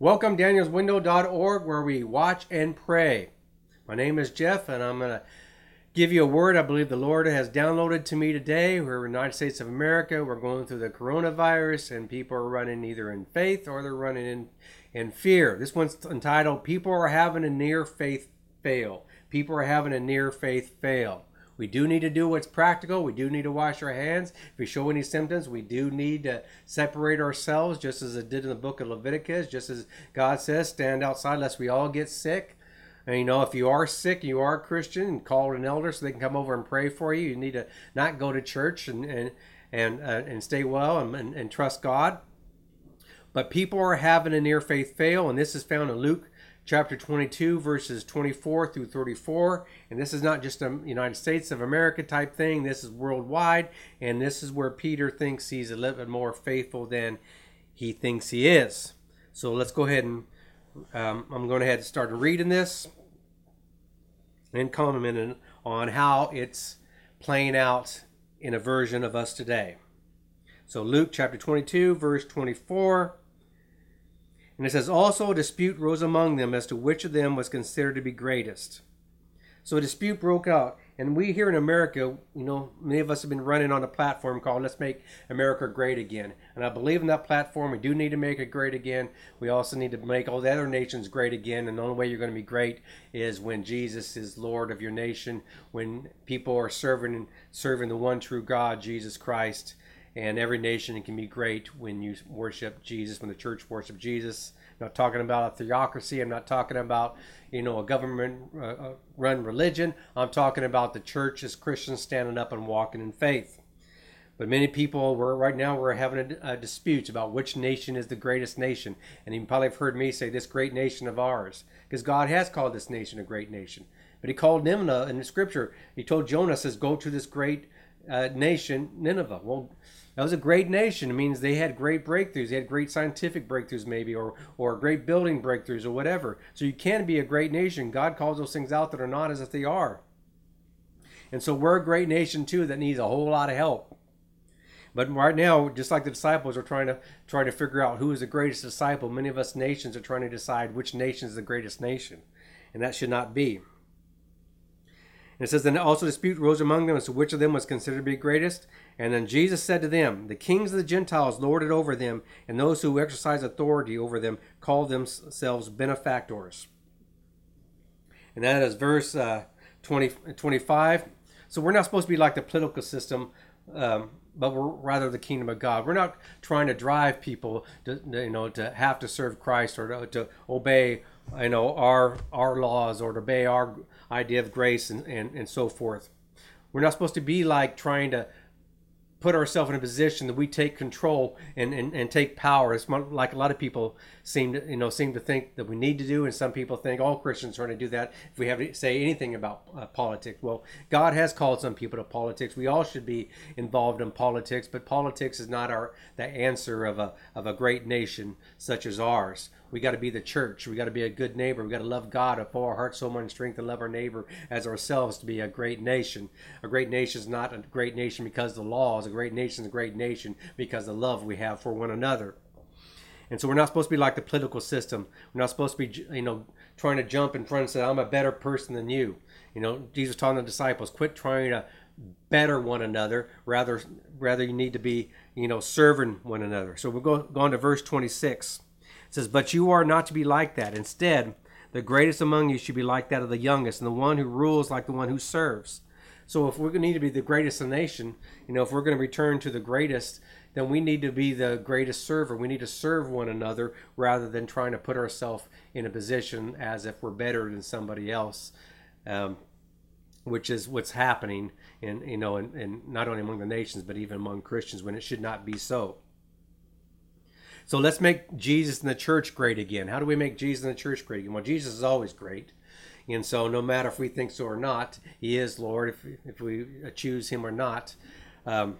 Welcome, danielswindow.org, where we watch and pray. My name is Jeff, and I'm going to give you a word I believe the Lord has downloaded to me today. We're in the United States of America. We're going through the coronavirus, and people are running either in faith or they're running in, in fear. This one's entitled People Are Having a Near Faith Fail. People are having a near faith fail. We do need to do what's practical. We do need to wash our hands. If we show any symptoms, we do need to separate ourselves, just as it did in the book of Leviticus, just as God says, stand outside lest we all get sick. And you know, if you are sick, and you are a Christian, call an elder so they can come over and pray for you. You need to not go to church and and and, uh, and stay well and, and, and trust God. But people are having a near faith fail, and this is found in Luke chapter 22, verses 24 through 34. And this is not just a United States of America type thing, this is worldwide. And this is where Peter thinks he's a little bit more faithful than he thinks he is. So let's go ahead and um, I'm going to head start reading this and commenting on how it's playing out in a version of us today. So Luke chapter 22, verse 24. And it says, Also a dispute rose among them as to which of them was considered to be greatest. So a dispute broke out. And we here in America, you know, many of us have been running on a platform called Let's Make America Great Again. And I believe in that platform. We do need to make it great again. We also need to make all the other nations great again. And the only way you're going to be great is when Jesus is Lord of your nation, when people are serving serving the one true God, Jesus Christ and every nation can be great when you worship Jesus, when the church worships Jesus. I'm not talking about a theocracy. I'm not talking about you know a government uh, uh, run religion. I'm talking about the church as Christians standing up and walking in faith. But many people were right now we're having a, a, dispute about which nation is the greatest nation, and you probably have heard me say this great nation of ours, because God has called this nation a great nation. But He called Nineveh in the Scripture. He told Jonah says, "Go to this great uh, nation, Nineveh." Well, that was a great nation. It means they had great breakthroughs. They had great scientific breakthroughs, maybe, or or great building breakthroughs, or whatever. So you can be a great nation. God calls those things out that are not as if they are. And so we're a great nation too that needs a whole lot of help. But right now, just like the disciples are trying to trying to figure out who is the greatest disciple, many of us nations are trying to decide which nation is the greatest nation, and that should not be. It says, Then also dispute rose among them as to which of them was considered to be greatest. And then Jesus said to them, The kings of the Gentiles lord it over them, and those who exercise authority over them call themselves benefactors. And that is verse uh, 20, 25. So we're not supposed to be like the political system, um, but we're rather the kingdom of God. We're not trying to drive people to, you know, to have to serve Christ or to, to obey, you know, our our laws or to obey our idea of grace and, and, and so forth. We're not supposed to be like trying to put ourselves in a position that we take control and, and, and take power. It's like a lot of people seem to you know seem to think that we need to do, and some people think all Christians are going to do that. If we have to say anything about uh, politics, well, God has called some people to politics. We all should be involved in politics, but politics is not our the answer of a of a great nation such as ours. We got to be the church. We got to be a good neighbor. We got to love God with all our heart, soul, mind, and strength, and love our neighbor as ourselves to be a great nation. A great nation is not a great nation because the laws. A great nation is a great nation because the love we have for one another. And so we're not supposed to be like the political system. We're not supposed to be, you know, trying to jump in front and say, "I'm a better person than you." You know, Jesus telling the disciples, "Quit trying to better one another. Rather, rather you need to be, you know, serving one another." So we're going, on to verse 26. It says, But you are not to be like that. Instead, the greatest among you should be like that of the youngest, and the one who rules like the one who serves. So if we're going to need to be the greatest in the nation, you know, if we're going to return to the greatest, then we need to be the greatest server. We need to serve one another rather than trying to put ourselves in a position as if we're better than somebody else, um, which is what's happening in you know, in, in not only among the nations but even among Christians when it should not be so. So let's make Jesus and the church great again. How do we make Jesus and the church great again? Well, Jesus is always great. And so, no matter if we think so or not, He is Lord, if, if we choose Him or not. Um,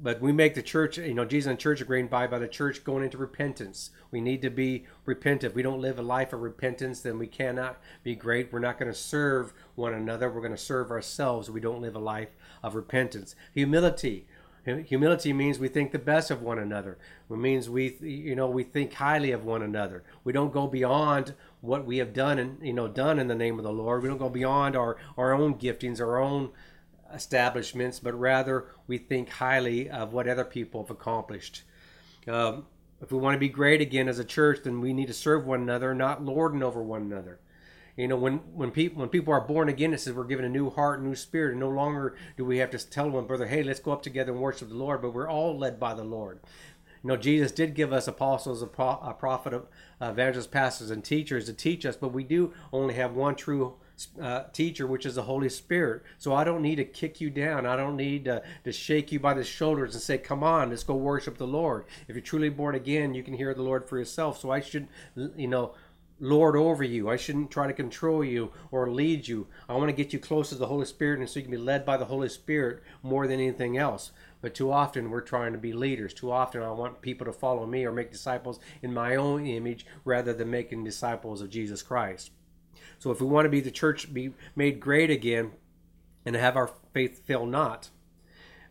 but we make the church, you know, Jesus and the church are great by by the church going into repentance. We need to be repentant. If we don't live a life of repentance, then we cannot be great. We're not going to serve one another. We're going to serve ourselves. We don't live a life of repentance. Humility Humility means we think the best of one another. It means we, you know, we think highly of one another. We don't go beyond what we have done and you know done in the name of the Lord. We don't go beyond our our own giftings, our own establishments, but rather we think highly of what other people have accomplished. Um, if we want to be great again as a church, then we need to serve one another, not lording over one another. You know, when when people when people are born again, it says we're given a new heart, new spirit, and no longer do we have to tell one brother, "Hey, let's go up together and worship the Lord." But we're all led by the Lord. You know, Jesus did give us apostles, a, prophet, of evangelists, pastors, and teachers to teach us, but we do only have one true uh, teacher, which is the Holy Spirit. So I don't need to kick you down. I don't need to, to shake you by the shoulders and say, "Come on, let's go worship the Lord." If you're truly born again, you can hear the Lord for yourself. So I shouldn't, you know, lord over you. I shouldn't try to control you or lead you. I want to get you close to the Holy Spirit and so you can be led by the Holy Spirit more than anything else. But too often we're trying to be leaders. Too often I want people to follow me or make disciples in my own image rather than making disciples of Jesus Christ. So if we want to be the church be made great again and have our faith fail not,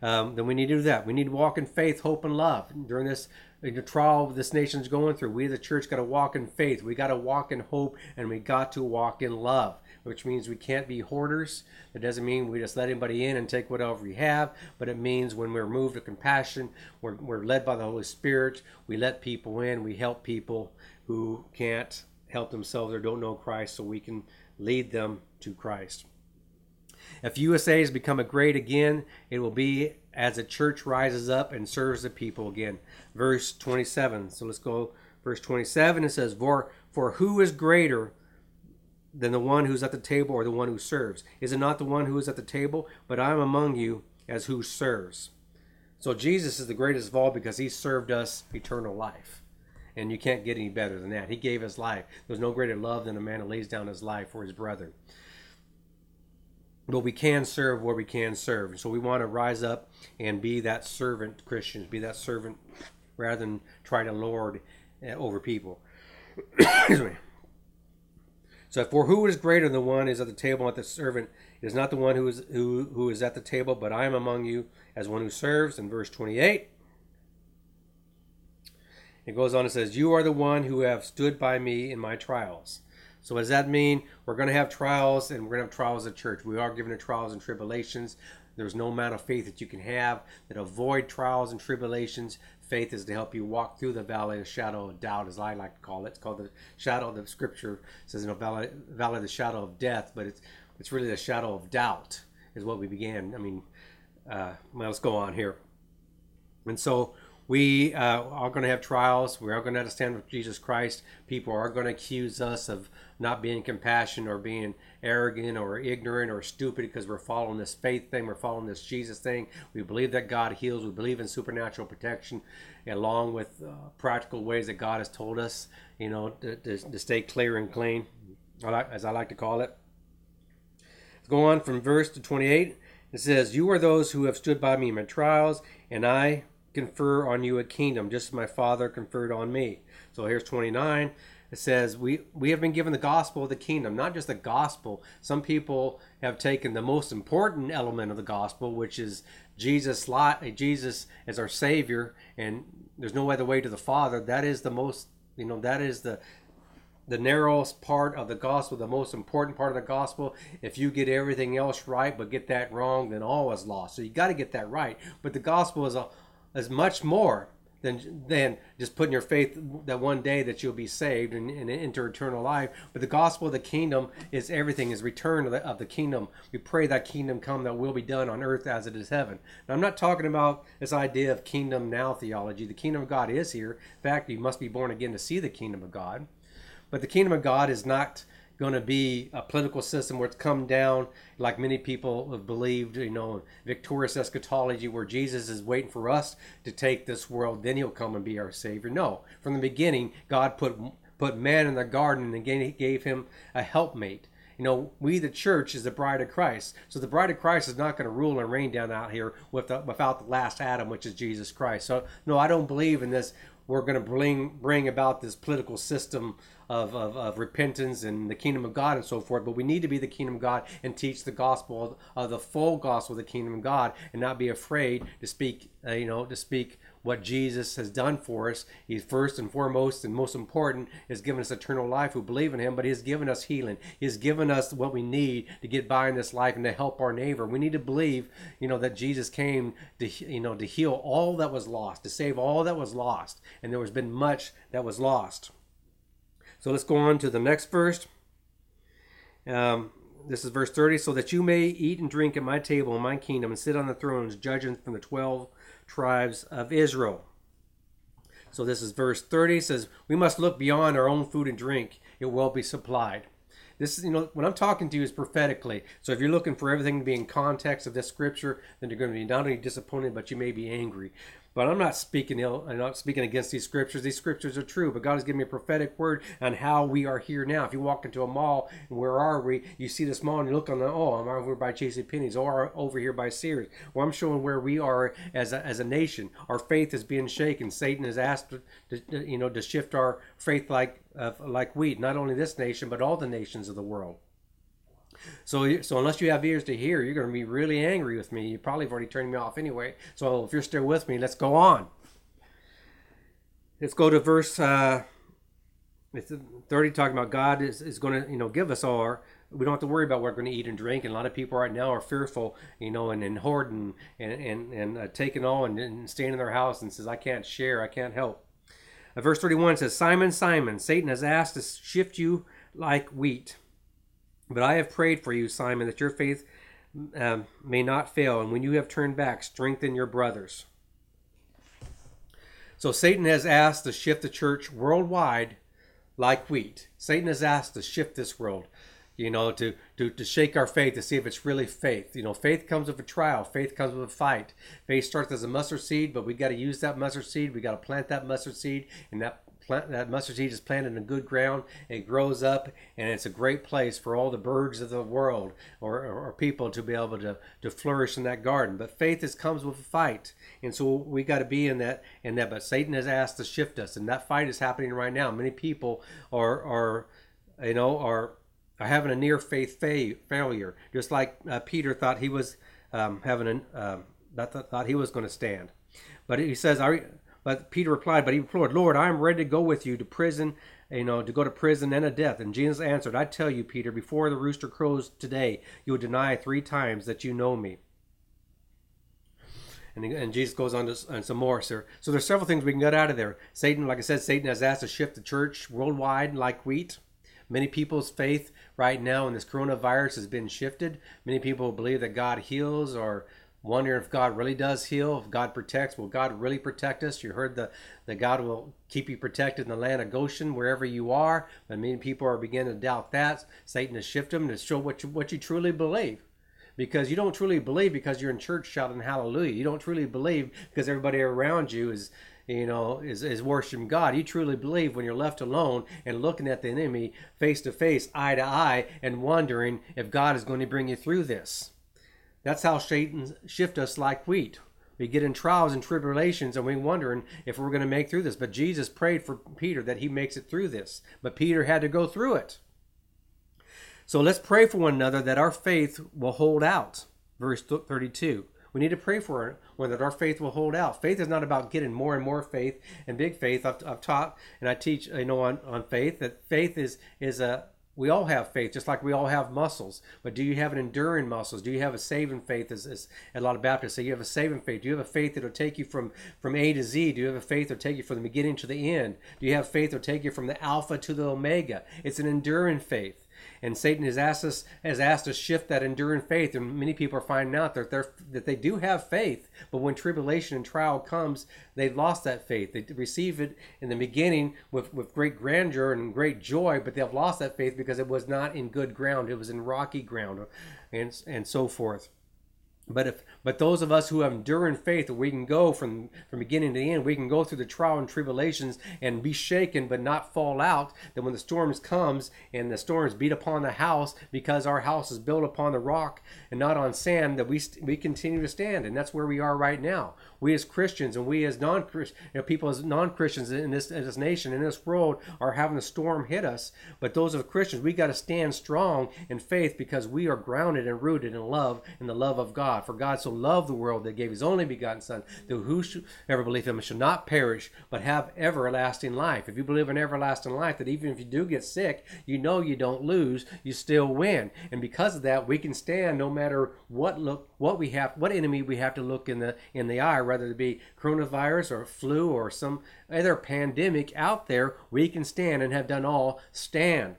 um, then we need to do that. We need to walk in faith, hope, and love during this the trial this nation's going through. We, the church, got to walk in faith. We got to walk in hope, and we got to walk in love, which means we can't be hoarders. It doesn't mean we just let anybody in and take whatever we have, but it means when we're moved to compassion, we're, we're led by the Holy Spirit, we let people in, we help people who can't help themselves or don't know Christ so we can lead them to Christ. If USA has become a great again, it will be as the church rises up and serves the people again. Verse 27. So let's go verse 27 it says for for who is greater than the one who's at the table or the one who serves? Is it not the one who is at the table? But I am among you as who serves. So Jesus is the greatest of all because he served us eternal life. And you can't get any better than that. He gave his life. There's no greater love than a man who lays down his life for his brother. But we can serve where we can serve. So we want to rise up and be that servant, Christians, be that servant rather than try to lord eh, over people. So for who is greater than the one is at the table at the servant it is not the one who is who who is at the table, but I am among you as one who serves. In verse 28. It goes on and says, You are the one who have stood by me in my trials. So, what does that mean? We're going to have trials, and we're going to have trials at church. We are given the trials and tribulations. There's no amount of faith that you can have that avoid trials and tribulations. Faith is to help you walk through the valley of shadow of doubt, as I like to call it. It's called the shadow. Of the scripture says, "In a valley, valley of the shadow of death," but it's it's really the shadow of doubt is what we began. I mean, uh, well, let's go on here. And so we uh, are going to have trials. We are going to have to stand with Jesus Christ. People are going to accuse us of not being compassionate or being arrogant or ignorant or stupid because we're following this faith thing. We're following this Jesus thing. We believe that God heals. We believe in supernatural protection, along with uh, practical ways that God has told us, you know, to, to, to stay clear and clean, as I like to call it. Let's go on from verse to 28. It says, You are those who have stood by me in my trials, and I confer on you a kingdom, just as my Father conferred on me. So here's 29. It says, we, we have been given the gospel of the kingdom, not just the gospel. Some people have taken the most important element of the gospel, which is Jesus, Jesus as our Savior, and there's no other way to the Father. That is the most, you know, that is the the narrowest part of the gospel, the most important part of the gospel. If you get everything else right but get that wrong, then all is lost. So you got to get that right. But the gospel is a is much more than than just putting your faith that one day that you'll be saved and, and enter eternal life. But the gospel of the kingdom is everything, is return of the, of the kingdom. We pray that kingdom come that will be done on earth as it is heaven. Now I'm not talking about this idea of kingdom now theology. The kingdom of God is here. In fact, you must be born again to see the kingdom of God. But the kingdom of God is not going to be a political system where it's come down like many people have believed, you know, victorious eschatology where Jesus is waiting for us to take this world, then he'll come and be our savior. No, from the beginning, God put put man in the garden and gave, gave him a helpmate. You know, we the church is the bride of Christ. So the bride of Christ is not going to rule and reign down out here with the, without the last Adam, which is Jesus Christ. So no, I don't believe in this we're going to bring bring about this political system of, of, of, repentance and the kingdom of God and so forth. But we need to be the kingdom of God and teach the gospel of the full gospel of the kingdom of God and not be afraid to speak, uh, you know, to speak what Jesus has done for us. He's first and foremost and most important is given us eternal life who believe in him, but he has given us healing. He has given us what we need to get by in this life and to help our neighbor. We need to believe, you know, that Jesus came to you know to heal all that was lost, to save all that was lost, and there has been much that was lost. So let's go on to the next verse. Um, this is verse 30 so that you may eat and drink at my table in my kingdom and sit on the thrones judging from the 12 tribes of Israel. So this is verse 30 says, We must look beyond our own food and drink, it will be supplied. This is, you know, what I'm talking to you is prophetically. So if you're looking for everything to be in context of this scripture, then you're going to be not only disappointed, but you may be angry. But I'm not speaking ill. I'm not speaking against these scriptures. These scriptures are true. But God has given me a prophetic word on how we are here now. If you walk into a mall where are we? You see this mall and you look on the oh, I'm over by J.C. Penney's or over here by Sears. Well, I'm showing where we are as a, as a nation. Our faith is being shaken. Satan has asked to you know to shift our faith like uh, like wheat. Not only this nation, but all the nations of the world. So, so unless you have ears to hear, you're going to be really angry with me. You probably have already turned me off anyway. So if you're still with me, let's go on. Let's go to verse uh, 30, talking about God is, is going to, you know, give us our. We don't have to worry about what we're going to eat and drink. And a lot of people right now are fearful, you know, and, and hoarding and and, and uh, taking all and, staying in their house and says, I can't share, I can't help. Uh, verse 31 says, Simon, Simon, Satan has asked to shift you like wheat. But I have prayed for you, Simon, that your faith um, may not fail, and when you have turned back, strengthen your brothers. So Satan has asked to shift the church worldwide like wheat. Satan has asked to shift this world, you know, to, to, to shake our faith, to see if it's really faith. You know, faith comes with a trial, faith comes with a fight. Faith starts as a mustard seed, but we got to use that mustard seed. We got to plant that mustard seed, and that plant that mustard seed is planted in good ground it grows up and it's a great place for all the birds of the world or, or, or, people to be able to, to flourish in that garden. But faith is comes with a fight. And so we got to be in that in that. But satan has asked to shift us and that fight is happening right now. Many people are are you know are are having a near faith fa- failure just like uh, peter thought he was um, having an uh, that thought he was going to stand. But he says, "Are but Peter replied, But he implored, Lord, I am ready to go with you to prison, you know, to go to prison and a death. And Jesus answered, I tell you, Peter, before the rooster crows today, you will deny three times that you know me. And, and Jesus goes on to and some more, sir. So there's several things we can get out of there. Satan, like I said, Satan has asked to shift the church worldwide like wheat. Many people's faith right now in this coronavirus has been shifted. Many people believe that God heals or wonder if God really does heal, if God protects. Will God really protect us? You heard the that God will keep you protected in the land of Goshen wherever you are. But many people are beginning to doubt that. Satan has shifted them to show what you, what you truly believe. Because you don't truly believe because you're in church shouting hallelujah. You don't truly believe because everybody around you is you know, is, is worshiping God. You truly believe when you're left alone and looking at the enemy face to face, eye to eye, and wondering if God is going to bring you through this. That's how Satan shift us like wheat. We get in trials and tribulations and we're wondering if we're going to make through this. But Jesus prayed for Peter that he makes it through this. But Peter had to go through it. So let's pray for one another that our faith will hold out. Verse 32. We need to pray for one that our faith will hold out. Faith is not about getting more and more faith and big faith. I've, I've taught and I teach, you know, on, on faith that faith is is a we all have faith, just like we all have muscles. But do you have an enduring muscles? Do you have a saving faith? As, as a lot of Baptists say, you have a saving faith. Do you have a faith that will take you from from A to Z? Do you have a faith that will take you from the beginning to the end? Do you have faith that will take you from the Alpha to the Omega? It's an enduring faith. And Satan has asked us has asked us to shift that enduring faith, and many people are finding out that they're that they do have faith, but when tribulation and trial comes, they've lost that faith. They receive it in the beginning with, with great grandeur and great joy, but they've lost that faith because it was not in good ground; it was in rocky ground, and and so forth. But if but those of us who have enduring faith, we can go from from beginning to end. We can go through the trial and tribulations and be shaken, but not fall out. That when the storms comes and the storms beat upon the house, because our house is built upon the rock and not on sand, that we we continue to stand, and that's where we are right now. We as Christians and we as non you know, people as non Christians in this in this nation in this world are having a storm hit us. But those of Christians, we got to stand strong in faith because we are grounded and rooted in love in the love of God. God. For God so loved the world that gave his only begotten Son, that whosoever believe him shall not perish, but have everlasting life. If you believe in everlasting life, that even if you do get sick, you know you don't lose, you still win. And because of that, we can stand no matter what look what we have what enemy we have to look in the in the eye, whether it be coronavirus or flu or some other pandemic out there, we can stand and have done all stand.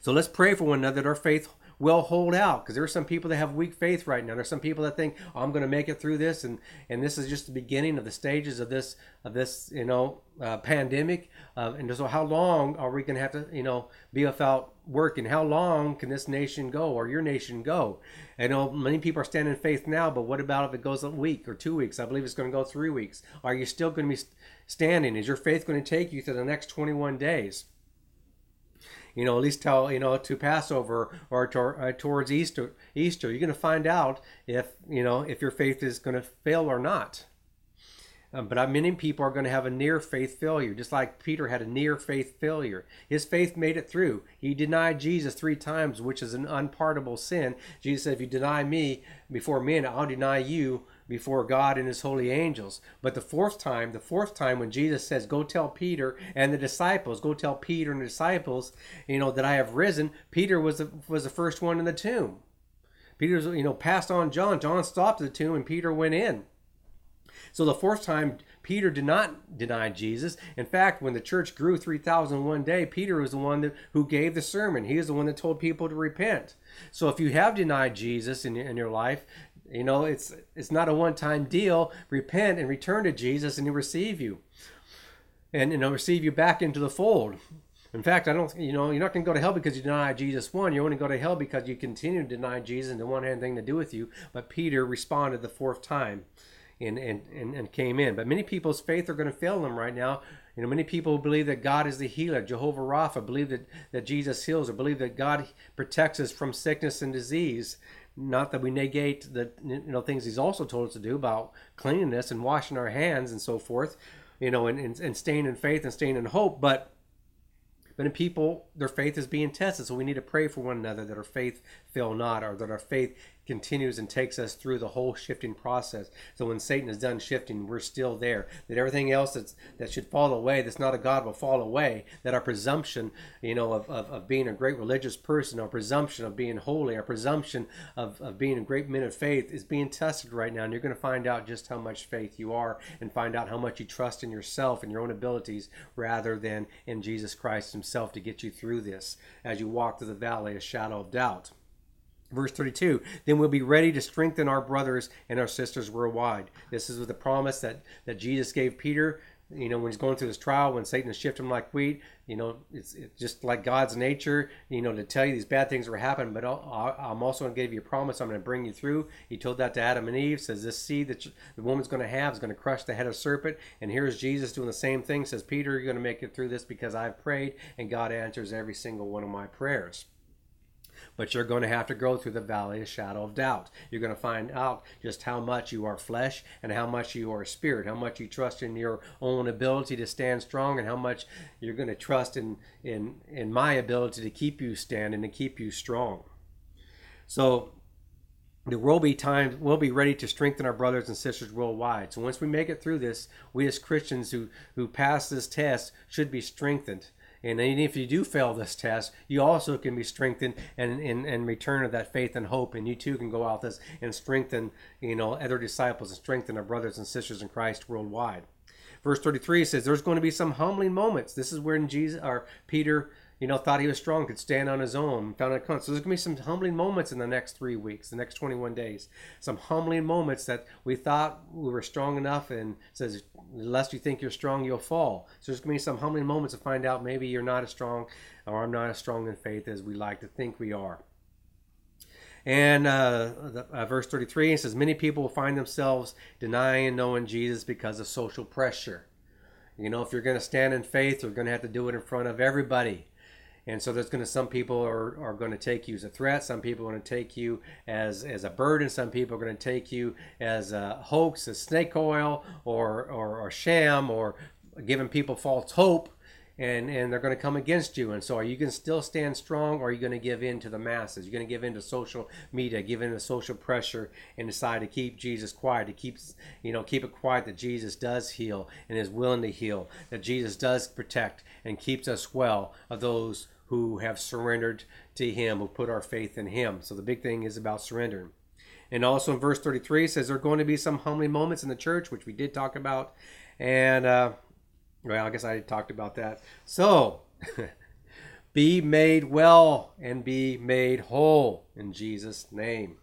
So let's pray for one another that our faith will hold out because there are some people that have weak faith right now. There's some people that think oh, I'm going to make it through this, and and this is just the beginning of the stages of this of this you know uh, pandemic. Uh, and so, how long are we going to have to you know be without work, and how long can this nation go or your nation go? I know many people are standing in faith now, but what about if it goes a week or two weeks? I believe it's going to go three weeks. Are you still going to be standing? Is your faith going to take you to the next 21 days? You know, at least tell, you know, to Passover or to, uh, towards Easter, Easter, you're going to find out if, you know, if your faith is going to fail or not. Um, but many people are going to have a near faith failure, just like Peter had a near faith failure. His faith made it through. He denied Jesus three times, which is an unpardonable sin. Jesus said, If you deny me before men, I'll deny you before God and his holy angels. But the fourth time, the fourth time when Jesus says, Go tell Peter and the disciples, go tell Peter and the disciples, you know, that I have risen, Peter was the, was the first one in the tomb. Peter's, you know, passed on John. John stopped at the tomb and Peter went in. So the fourth time, Peter did not deny Jesus. In fact, when the church grew 3,000 one day, Peter was the one that, who gave the sermon. He is the one that told people to repent. So if you have denied Jesus in, in your life, you know, it's it's not a one-time deal. Repent and return to Jesus, and He'll receive you, and you know, receive you back into the fold. In fact, I don't, you know, you're not going to go to hell because you deny Jesus one. You're only going to go to hell because you continue to deny Jesus and don't want anything to do with you. But Peter responded the fourth time, and and and, and came in. But many people's faith are going to fail them right now. You know, many people believe that God is the healer, Jehovah Rapha, believe that, that Jesus heals, or believe that God protects us from sickness and disease. Not that we negate the you know things he's also told us to do about cleanliness and washing our hands and so forth, you know, and, and, and staying in faith and staying in hope, but but in people, their faith is being tested. So we need to pray for one another that our faith fail not, or that our faith continues and takes us through the whole shifting process. So when Satan is done shifting, we're still there. That everything else that's, that should fall away, that's not a God, will fall away. That our presumption, you know, of, of, of being a great religious person, our presumption of being holy, our presumption of, of being a great man of faith is being tested right now. And you're going to find out just how much faith you are and find out how much you trust in yourself and your own abilities rather than in Jesus Christ himself to get you through this as you walk through the valley of shadow of doubt. Verse 32 Then we'll be ready to strengthen our brothers and our sisters worldwide. This is with the promise that, that Jesus gave Peter. You know, when he's going through this trial, when Satan is shifting like wheat, you know, it's, it's just like God's nature, you know, to tell you these bad things are happening, but I'll, I'm also going to give you a promise. I'm going to bring you through. He told that to Adam and Eve, says, This seed that the woman's going to have is going to crush the head of serpent. And here's Jesus doing the same thing, says, Peter, you're going to make it through this because I've prayed, and God answers every single one of my prayers but you're going to have to go through the valley of shadow of doubt. You're going to find out just how much you are flesh and how much you are spirit, how much you trust in your own ability to stand strong, and how much you're going to trust in in in my ability to keep you standing and keep you strong. So there will be times we'll be ready to strengthen our brothers and sisters worldwide. So once we make it through this, we as Christians who who pass this test should be strengthened and if you do fail this test, you also can be strengthened and in, in, return of that faith and hope. And you too can go out this and strengthen, you know, other disciples and strengthen our brothers and sisters in Christ worldwide. Verse 33 says there's going to be some humbling moments. This is when Jesus or Peter you know, thought he was strong, could stand on his own, found it. So there's going to be some humbling moments in the next three weeks, the next 21 days. Some humbling moments that we thought we were strong enough, and says, unless you think you're strong, you'll fall. So there's going to be some humbling moments to find out maybe you're not as strong, or I'm not as strong in faith as we like to think we are. And uh, the, uh, verse 33 it says, Many people will find themselves denying knowing Jesus because of social pressure. You know, if you're going to stand in faith, you're going to have to do it in front of everybody. And so there's going to some people are, are going to take you as a threat. Some people are going to take you as as a burden. Some people are going to take you as a hoax, as snake oil, or or, or sham, or giving people false hope and and they're going to come against you and so are you going to still stand strong or are you going to give in to the masses you're going to give in to social media give in to social pressure and decide to keep jesus quiet to keep you know keep it quiet that jesus does heal and is willing to heal that jesus does protect and keeps us well of those who have surrendered to him who put our faith in him so the big thing is about surrendering and also in verse 33 says there are going to be some humbling moments in the church which we did talk about and uh, well, I guess I talked about that. So, be made well and be made whole in Jesus' name.